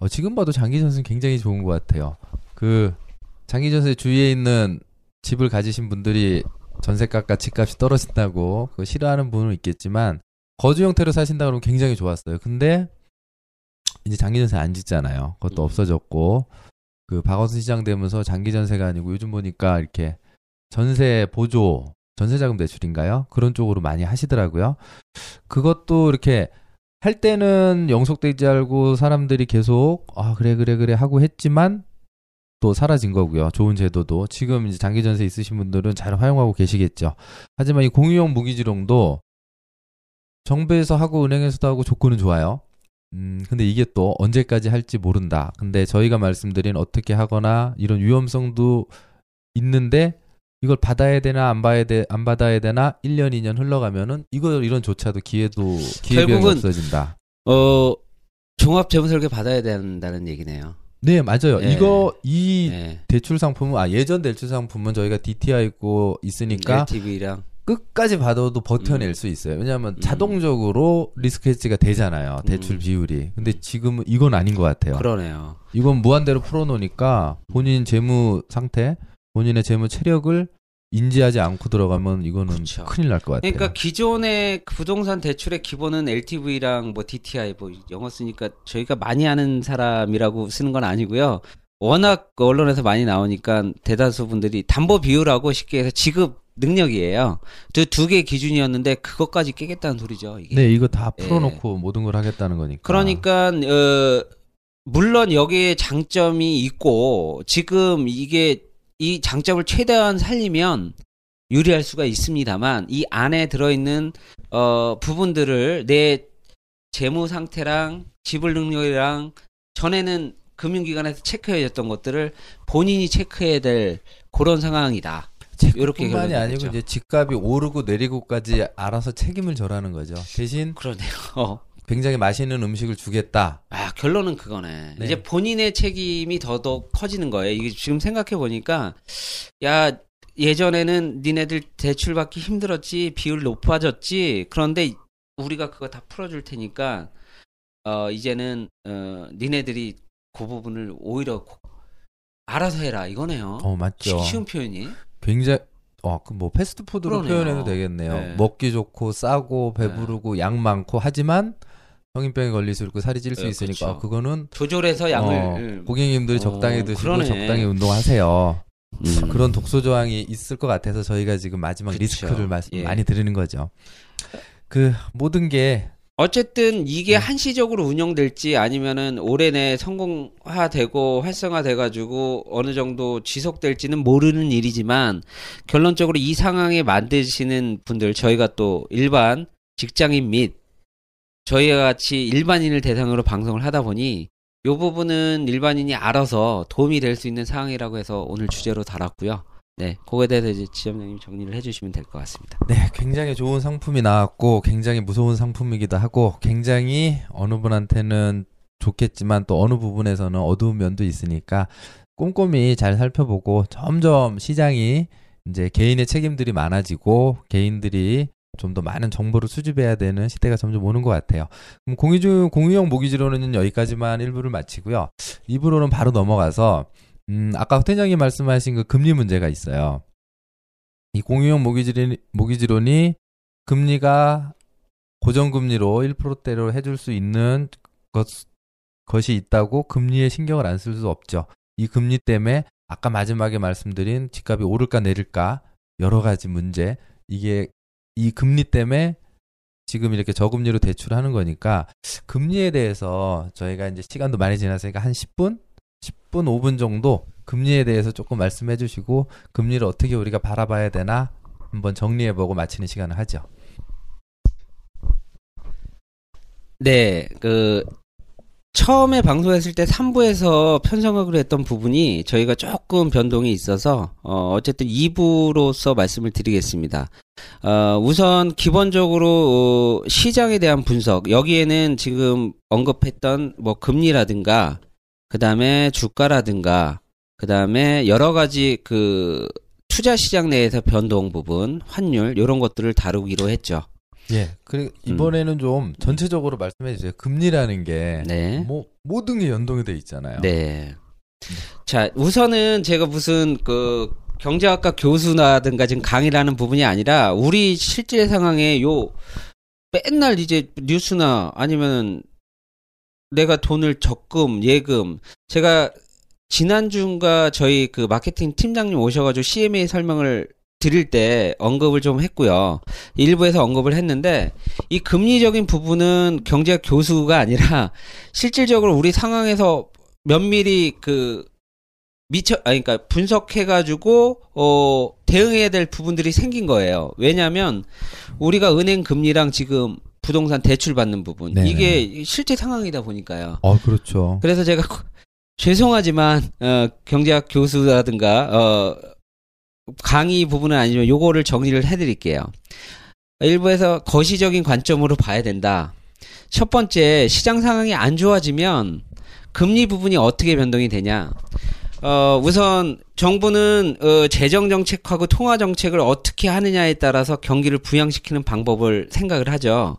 어, 지금 봐도 장기 전세는 굉장히 좋은 것 같아요. 그 장기 전세 주위에 있는 집을 가지신 분들이 전세값과 집값이 떨어진다고 그거 싫어하는 분은 있겠지만 거주 형태로 사신다 그러면 굉장히 좋았어요. 근데 이제 장기 전세 안 짓잖아요. 그것도 음. 없어졌고 그 박원순 시장 되면서 장기 전세가 아니고 요즘 보니까 이렇게 전세 보조 전세자금 대출인가요? 그런 쪽으로 많이 하시더라고요. 그것도 이렇게 할 때는 영속되지 않고 사람들이 계속 아 그래 그래 그래 하고 했지만 또 사라진 거고요. 좋은 제도도 지금 이제 장기 전세 있으신 분들은 잘 활용하고 계시겠죠. 하지만 이 공유형 무기지롱도 정부에서 하고 은행에서도 하고 조건은 좋아요. 음, 근데 이게 또 언제까지 할지 모른다. 근데 저희가 말씀드린 어떻게 하거나 이런 위험성도 있는데 이걸 받아야 되나 안 받아야 돼, 안 받아야 되나 1년 2년 흘러가면은 이거 이런 조차도 기회도 기회비용이 결국은 없어진다. 어, 종합 재무 설계 받아야 된다는 얘기네요. 네, 맞아요. 네. 이거 이 네. 대출 상품은 아 예전 대출 상품은 저희가 DTI 있고 있으니까 LTV랑 끝까지 받아도 버텨낼 수 있어요. 왜냐하면 음. 자동적으로 리스크 헤지가 되잖아요. 대출 음. 비율이. 근데 지금은 이건 아닌 것 같아요. 그러네요. 이건 무한대로 풀어놓으니까 본인 재무 상태, 본인의 재무 체력을 인지하지 않고 들어가면 이거는 그쵸. 큰일 날 것 같아요. 그러니까 기존의 그 부동산 대출의 기본은 LTV랑 뭐 DTI 뭐 영어 쓰니까 저희가 많이 아는 사람이라고 쓰는 건 아니고요. 워낙 언론에서 많이 나오니까 대다수 분들이 담보 비율하고 쉽게 해서 지급 능력이에요. 두개 기준이었는데 그것까지 깨겠다는 소리죠. 이게. 네, 이거 다 예. 풀어놓고 모든 걸 하겠다는 거니까. 그러니까 어, 물론 여기에 장점이 있고 지금 이게 이 장점을 최대한 살리면 유리할 수가 있습니다만 이 안에 들어있는 어, 부분들을 내 재무 상태랑 지불 능력이랑 전에는 금융기관에서 체크해줬던 것들을 본인이 체크해야 될 그런 상황이다. 이렇게 뿐만이 결론이 아니고. 이제 집값이 오르고 내리고까지 알아서 책임을 져라는 거죠. 대신 그러네요. 어. 굉장히 맛있는 음식을 주겠다. 아 결론은 그거네. 네. 이제 본인의 책임이 더더욱 커지는 거예요. 이게 지금 생각해 보니까 야 예전에는 니네들 대출 받기 힘들었지 비율 높아졌지. 그런데 우리가 그거 다 풀어줄 테니까 어 이제는 어 니네들이 그 부분을 오히려 고- 알아서 해라 이거네요. 어 맞죠. 쉬- 쉬운 표현이. 굉장히 어그 뭐 패스트푸드로 그러네요. 표현해도 되겠네요. 네. 먹기 좋고 싸고 배부르고 양 많고 하지만 성인병에 걸릴 수 있고 살이 찔수 네, 있으니까 그렇죠. 어, 그거는 조절해서 양을 어, 음, 고객님들이 어, 적당히 드시고 그러네. 적당히 운동하세요. 음. 그런 독소 조항이 있을 것 같아서 저희가 지금 마지막 그쵸. 리스크를 마- 예. 많이 드리는 거죠. 그 모든 게 어쨌든 이게 음. 한시적으로 운영될지 아니면은 올해 내 성공화되고 활성화돼가지고 어느 정도 지속될지는 모르는 일이지만 결론적으로 이 상황에 만드시는 분들 저희가 또 일반 직장인 및 저희와 같이 일반인을 대상으로 방송을 하다 보니 이 부분은 일반인이 알아서 도움이 될 수 있는 상황이라고 해서 오늘 주제로 달았고요. 네, 그거에 대해서 이제 지점장님 정리를 해주시면 될 것 같습니다. 네, 굉장히 좋은 상품이 나왔고 굉장히 무서운 상품이기도 하고 굉장히 어느 분한테는 좋겠지만 또 어느 부분에서는 어두운 면도 있으니까 꼼꼼히 잘 살펴보고 점점 시장이 이제 개인의 책임들이 많아지고 개인들이 좀 더 많은 정보를 수집해야 되는 시대가 점점 오는 것 같아요. 그럼 공유중 공유형 모기지로는 여기까지만 1부를 마치고요. 2부로는 바로 넘어가서 음, 아까 팀장님 말씀하신 그 금리 문제가 있어요. 이 공유형 모기지론, 모기지론이 금리가 고정금리로 1%대로 해줄 수 있는 것, 것이 있다고 금리에 신경을 안 쓸 수 없죠. 이 금리 때문에 아까 마지막에 말씀드린 집값이 오를까 내릴까 여러 가지 문제 이게 이 금리 때문에 지금 이렇게 저금리로 대출하는 거니까 금리에 대해서 저희가 이제 시간도 많이 지났으니까 한 10분 10분, 5분 정도 금리에 대해서 조금 말씀해 주시고 금리를 어떻게 우리가 바라봐야 되나 한번 정리해 보고 마치는 시간을 하죠. 네, 그 처음에 방송했을 때 3부에서 편성하기로 했던 부분이 저희가 조금 변동이 있어서 어 어쨌든 2부로서 말씀을 드리겠습니다. 어 우선 기본적으로 어, 시장에 대한 분석 여기에는 지금 언급했던 뭐 금리라든가 그 다음에 주가라든가 그 다음에 여러 가지 그 투자 시장 내에서 변동 부분, 환율 이런 것들을 다루기로 했죠. 예. 그리고 이번에는 좀 전체적으로 말씀해 주세요. 금리라는 게 네. 뭐 모든 게 연동이 돼 있잖아요. 네. 자, 우선은 제가 무슨 그 경제학과 교수라든가 지금 강의를 하는 부분이 아니라 우리 실제 상황에 요 맨날 이제 뉴스나 아니면 내가 돈을 적금, 예금 제가 지난주인가 저희 그 마케팅 팀장님 오셔가지고 CMA 설명을 드릴 때 언급을 좀 했고요. 일부에서 언급을 했는데 이 금리적인 부분은 경제학 교수가 아니라 실질적으로 우리 상황에서 면밀히 그 미처 아니 그러니까 분석해 가지고 어 대응해야 될 부분들이 생긴 거예요. 왜냐면 우리가 은행 금리랑 지금 부동산 대출 받는 부분 네네. 이게 실제 상황이다 보니까요. 어, 그렇죠. 그래서 제가 코- 죄송하지만 어, 경제학 교수라든가 어, 강의 부분은 아니지만 요거를 정리를 해드릴게요. 일부에서 거시적인 관점으로 봐야 된다. 첫 번째 시장 상황이 안 좋아지면 금리 부분이 어떻게 변동이 되냐? 어, 우선 정부는 어, 재정 정책하고 통화 정책을 어떻게 하느냐에 따라서 경기를 부양시키는 방법을 생각을 하죠.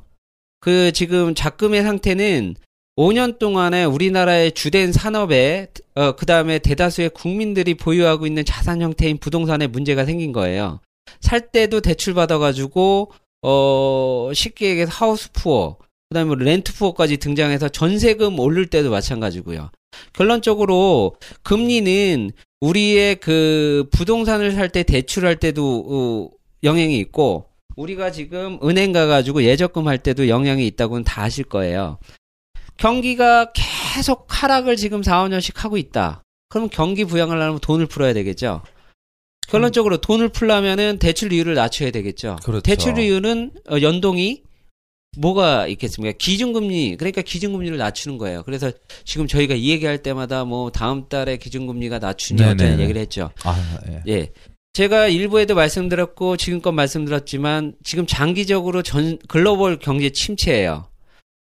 그 지금 작금의 상태는 5년 동안에 우리나라의 주된 산업에 어, 그 다음에 대다수의 국민들이 보유하고 있는 자산 형태인 부동산에 문제가 생긴 거예요. 살 때도 대출 받아 가지고 어 쉽게 얘기해서 하우스 푸어 그다음에 뭐 렌트 푸어까지 등장해서 전세금 오를 때도 마찬가지고요. 결론적으로 금리는 우리의 그 부동산을 살 때 대출할 때도 어, 영향이 있고 우리가 지금 은행 가가지고 예적금 할 때도 영향이 있다고는 다 아실 거예요. 경기가 계속 하락을 지금 4, 5년씩 하고 있다. 그러면 경기 부양을 하려면 돈을 풀어야 되겠죠. 결론적으로 돈을 풀려면은 대출 이율을 낮춰야 되겠죠. 그렇죠. 대출 이율은 어, 연동이 뭐가 있겠습니까? 기준금리 그러니까 기준금리를 낮추는 거예요. 그래서 지금 저희가 이 얘기할 때마다 뭐 다음 달에 기준금리가 낮추냐 네네. 어쩌냐 얘기를 했죠. 아, 예. 예. 제가 일부에도 말씀드렸고 지금껏 말씀드렸지만 지금 장기적으로 전 글로벌 경제 침체예요.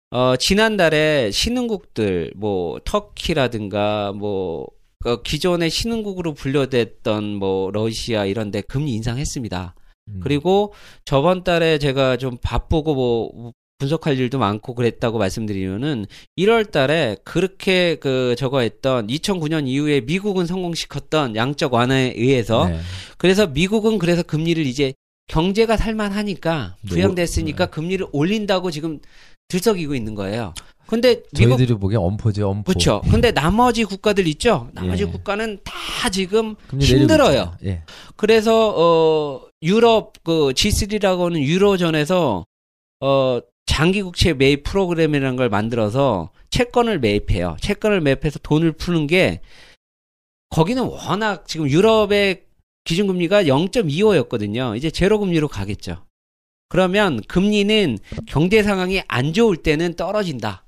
어, 지난달에 신흥국들 뭐 터키라든가 뭐 어, 기존의 신흥국으로 분류됐던 뭐 러시아 이런 데 금리 인상했습니다. 음. 그리고 저번 달에 제가 좀 바쁘고 뭐 분석할 일도 많고 그랬다고 말씀드리면은 1월 달에 그렇게 그 저거 했던 2009년 이후에 미국은 성공시켰던 양적 완화에 의해서 네. 그래서 미국은 그래서 금리를 이제 경제가 살만하니까 네, 부양됐으니까 네. 금리를 올린다고 지금 들썩이고 있는 거예요. 근데 미국 저희들이 보기엔 엄포죠, 엄포. 그렇죠. 근데 나머지 국가들 있죠. 나머지 예. 국가는 다 지금 힘들어요. 예. 그래서 어 유럽 그 G3라고 하는 유로존에서 어 장기 국채 매입 프로그램이라는 걸 만들어서 채권을 매입해요. 채권을 매입해서 돈을 푸는 게 거기는 워낙 지금 유럽의 기준금리가 0.25였거든요. 이제 제로 금리로 가겠죠. 그러면 금리는 경제 상황이 안 좋을 때는 떨어진다.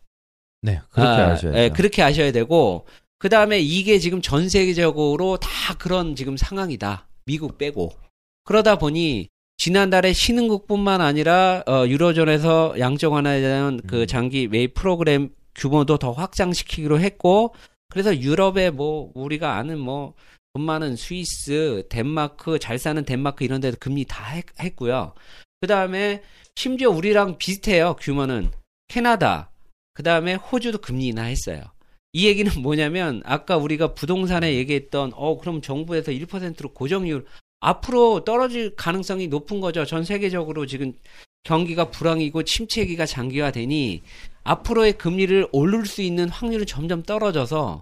네, 그렇게 아, 아셔야죠. 예, 그렇게 아셔야 되고 그 다음에 이게 지금 전 세계적으로 다 그런 지금 상황이다. 미국 빼고 그러다 보니 지난달에 신흥국뿐만 아니라 어, 유로존에서 양적 완화에 대한 그 음. 장기 매입 프로그램 규모도 더 확장시키기로 했고 그래서 유럽에 뭐 우리가 아는 뭐 돈 많은 스위스, 덴마크, 잘 사는 덴마크 이런 데도 금리 다 했, 했고요. 그 다음에 심지어 우리랑 비슷해요. 규모는 캐나다, 그 다음에 호주도 금리 인하했어요. 이 얘기는 뭐냐면 아까 우리가 부동산에 얘기했던 어 그럼 정부에서 1%로 고정이율 앞으로 떨어질 가능성이 높은 거죠. 전 세계적으로 지금 경기가 불황이고 침체기가 장기화되니 앞으로의 금리를 오를 수 있는 확률은 점점 떨어져서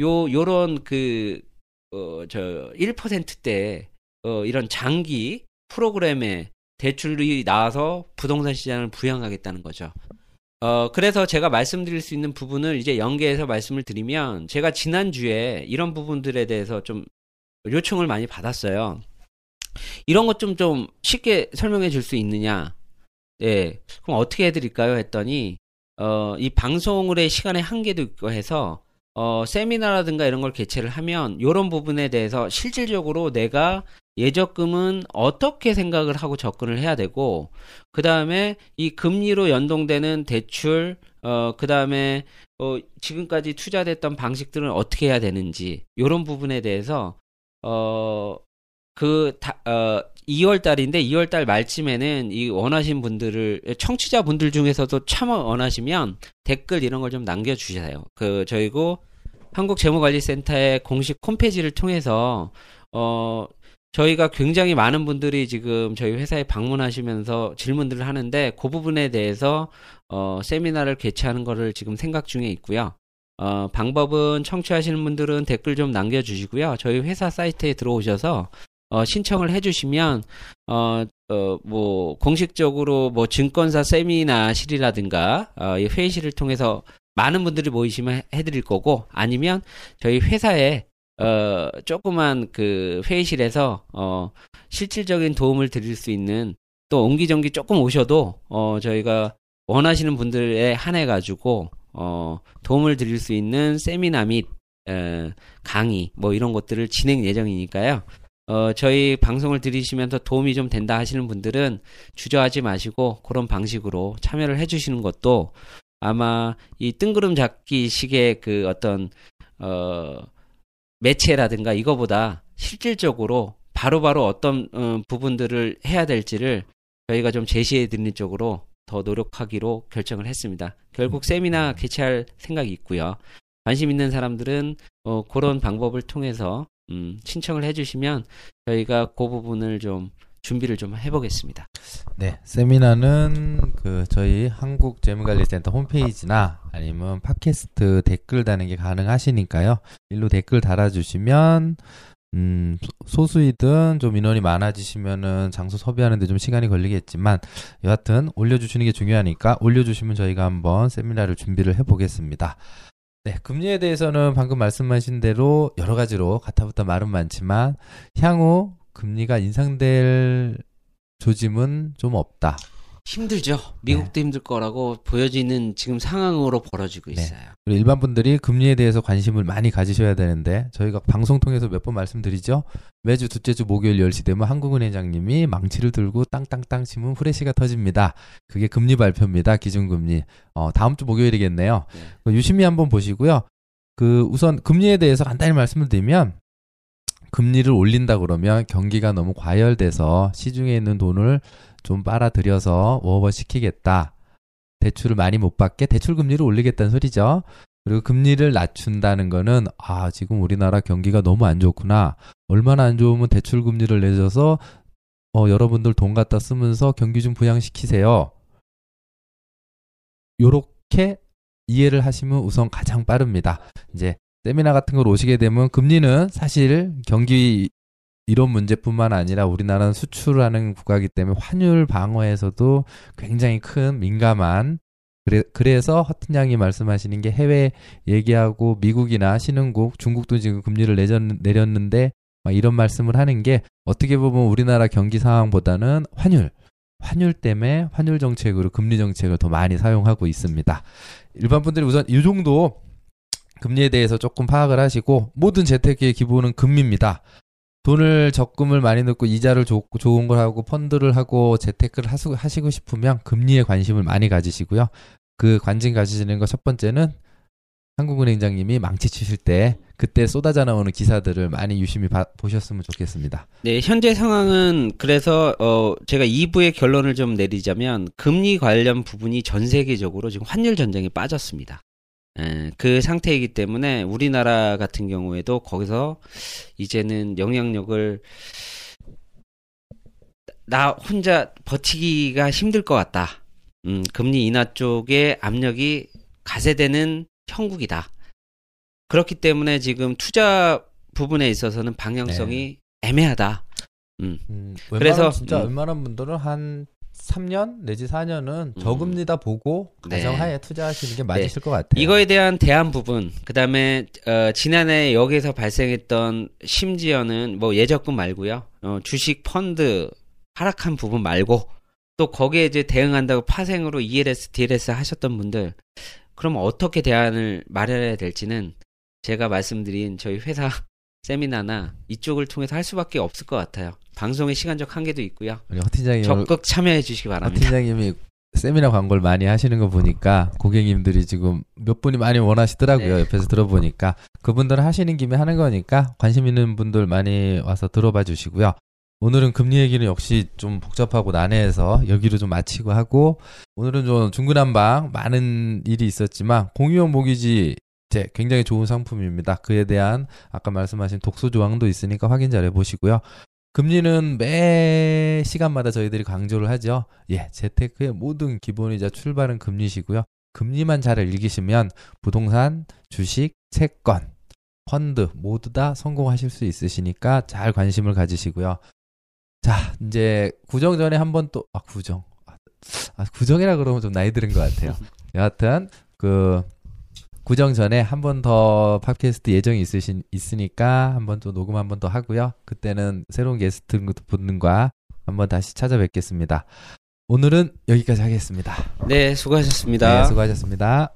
요 요런 그어저 1%대 어 이런 장기 프로그램에 대출이 나와서 부동산 시장을 부양하겠다는 거죠. 어, 그래서 제가 말씀드릴 수 있는 부분을 이제 연계해서 말씀을 드리면, 제가 지난주에 이런 부분들에 대해서 좀 요청을 많이 받았어요. 이런 것좀좀 쉽게 설명해 줄 수 있느냐? 네. 그럼 어떻게 해 드릴까요? 했더니, 어, 이 방송을의 시간의 한계도 있고 해서, 어, 세미나라든가 이런 걸 개최를 하면, 이런 부분에 대해서 실질적으로 내가 예적금은 어떻게 생각을 하고 접근을 해야 되고, 그 다음에 이 금리로 연동되는 대출, 어, 그 다음에, 어, 지금까지 투자됐던 방식들은 어떻게 해야 되는지, 요런 부분에 대해서, 어, 그, 다, 어, 2월 달인데 2월 달 말쯤에는 이 원하신 분들을, 청취자 분들 중에서도 참 원하시면 댓글 이런 걸 좀 남겨주세요. 그, 저희고, 한국 재무관리센터의 공식 홈페이지를 통해서, 어, 저희가 굉장히 많은 분들이 지금 저희 회사에 방문하시면서 질문들을 하는데 그 부분에 대해서 어, 세미나를 개최하는 거를 지금 생각 중에 있고요. 어, 방법은 청취하시는 분들은 댓글 좀 남겨주시고요. 저희 회사 사이트에 들어오셔서 어, 신청을 해주시면 어, 어, 뭐 공식적으로 뭐 증권사 세미나실이라든가 어, 이 회의실을 통해서 많은 분들이 모이시면 해- 해드릴 거고 아니면 저희 회사에 어, 조그만 그 회의실에서, 어, 실질적인 도움을 드릴 수 있는 또 옹기종기 조금 오셔도, 어, 저희가 원하시는 분들에 한해 가지고, 어, 도움을 드릴 수 있는 세미나 및, 에, 강의, 뭐 이런 것들을 진행 예정이니까요. 어, 저희 방송을 들으시면서 도움이 좀 된다 하시는 분들은 주저하지 마시고 그런 방식으로 참여를 해주시는 것도 아마 이 뜬구름 잡기 식의 그 어떤, 어, 매체라든가 이거보다 실질적으로 바로바로 어떤 어, 부분들을 해야 될지를 저희가 좀 제시해 드리는 쪽으로 더 노력하기로 결정을 했습니다. 결국 세미나 개최할 생각이 있고요. 관심 있는 사람들은 어, 그런 방법을 통해서 음, 신청을 해주시면 저희가 그 부분을 좀 준비를 좀 해보겠습니다. 네, 세미나는 그 저희 한국재무관리센터 홈페이지나 아니면 팟캐스트 댓글 다는 게 가능하시니까요. 일로 댓글 달아주시면 음, 소- 소수이든 좀 인원이 많아지시면은 장소 섭외하는데 좀 시간이 걸리겠지만 여하튼 올려주시는 게 중요하니까 올려주시면 저희가 한번 세미나를 준비를 해보겠습니다. 네, 금리에 대해서는 방금 말씀하신 대로 여러 가지로 가타부타 말은 많지만 향후 금리가 인상될 조짐은 좀 없다. 힘들죠. 미국도 힘들 거라고 보여지는 지금 상황으로 벌어지고 네. 있어요. 그리고 일반 분들이 금리에 대해서 관심을 많이 가지셔야 되는데 저희가 방송 통해서 몇 번 말씀드리죠. 매주 둘째 주 목요일 10시 되면 한국은행장님이 망치를 들고 땅땅땅 치면 후레쉬가 터집니다. 그게 금리 발표입니다. 기준금리. 어, 다음 주 목요일이겠네요. 네. 그 유심히 한번 보시고요. 그 우선 금리에 대해서 간단히 말씀을 드리면 금리를 올린다 그러면 경기가 너무 과열돼서 시중에 있는 돈을 좀 빨아들여서 워버 시키겠다. 대출을 많이 못 받게 대출 금리를 올리겠다는 소리죠. 그리고 금리를 낮춘다는 거는 아 지금 우리나라 경기가 너무 안 좋구나. 얼마나 안 좋으면 대출 금리를 내줘서 어 여러분들 돈 갖다 쓰면서 경기 좀 부양시키세요. 요렇게 이해를 하시면 우선 가장 빠릅니다. 이제 세미나 같은 걸 오시게 되면 금리는 사실 경기 이런 문제뿐만 아니라 우리나라는 수출하는 국가이기 때문에 환율 방어에서도 굉장히 큰 민감한 그래, 그래서 허튼 양이 말씀하시는 게 해외 얘기하고 미국이나 신흥국, 중국도 지금 금리를 내렸, 내렸는데 막 이런 말씀을 하는 게 어떻게 보면 우리나라 경기 상황보다는 환율, 환율 때문에 환율 정책으로 금리 정책을 더 많이 사용하고 있습니다. 일반 분들이 우선 이 정도 금리에 대해서 조금 파악을 하시고 모든 재테크의 기본은 금리입니다. 돈을 적금을 많이 넣고 이자를 좋, 좋은 걸 하고 펀드를 하고 재테크를 하수, 하시고 싶으면 금리에 관심을 많이 가지시고요. 그 관심 가지시는 거 첫 번째는 한국은행장님이 망치 치실 때 그때 쏟아져 나오는 기사들을 많이 유심히 봐, 보셨으면 좋겠습니다. 네, 현재 상황은 그래서 어 제가 2부의 결론을 좀 내리자면 금리 관련 부분이 전 세계적으로 지금 환율 전쟁에 빠졌습니다. 에, 그 상태이기 때문에 우리나라 같은 경우에도 거기서 이제는 영향력을 나 혼자 버티기가 힘들 것 같다. 음, 금리 인하 쪽에 압력이 가세되는 형국이다. 그렇기 때문에 지금 투자 부분에 있어서는 방향성이 애매하다. 음. 음, 그래서, 진짜 음. 웬만한 분들은 한 3년 내지 4년은 음. 저금리다 보고 네. 가정하에 투자하시는 게 맞으실 것 같아요. 이거에 대한 대안 부분, 그 다음에, 어, 지난해 여기서 발생했던 심지어는 뭐 예적금 말고요. 어, 주식 펀드 하락한 부분 말고 또 거기에 이제 대응한다고 파생으로 ELS, DLS 하셨던 분들, 그럼 어떻게 대안을 마련해야 될지는 제가 말씀드린 저희 회사 세미나나 이쪽을 통해서 할 수밖에 없을 것 같아요. 방송의 시간적 한계도 있고요. 우리 허 팀장님 오늘 적극 참여해 주시기 허 바랍니다. 팀장님이 세미나 광고를 많이 하시는 거 보니까 고객님들이 지금 몇 분이 많이 원하시더라고요. 네. 옆에서 들어보니까 그분들은 하시는 김에 하는 거니까 관심 있는 분들 많이 와서 들어봐 주시고요. 오늘은 금리 얘기는 역시 좀 복잡하고 난해해서 여기로 좀 마치고 하고 오늘은 좀 중구난방 많은 일이 있었지만 공유형 모기지 제 굉장히 좋은 상품입니다. 그에 대한 아까 말씀하신 독소 조항도 있으니까 확인 잘 해보시고요. 금리는 매 시간마다 저희들이 강조를 하죠. 예, 재테크의 모든 기본이자 출발은 금리시고요. 금리만 잘 읽으시면 부동산, 주식, 채권, 펀드 모두 다 성공하실 수 있으시니까 잘 관심을 가지시고요. 자, 이제 구정 전에 한번 또, 아, 구정. 아, 구정이라 그러면 좀 나이 들은 것 같아요. 여하튼, 그, 구정 전에 한 번 더 팟캐스트 예정이 있으신, 있으니까 한 번 또 녹음 한 번 더 하고요. 그때는 새로운 게스트 분과 한 번 다시 찾아뵙겠습니다. 오늘은 여기까지 하겠습니다. 네, 수고하셨습니다. 네, 수고하셨습니다.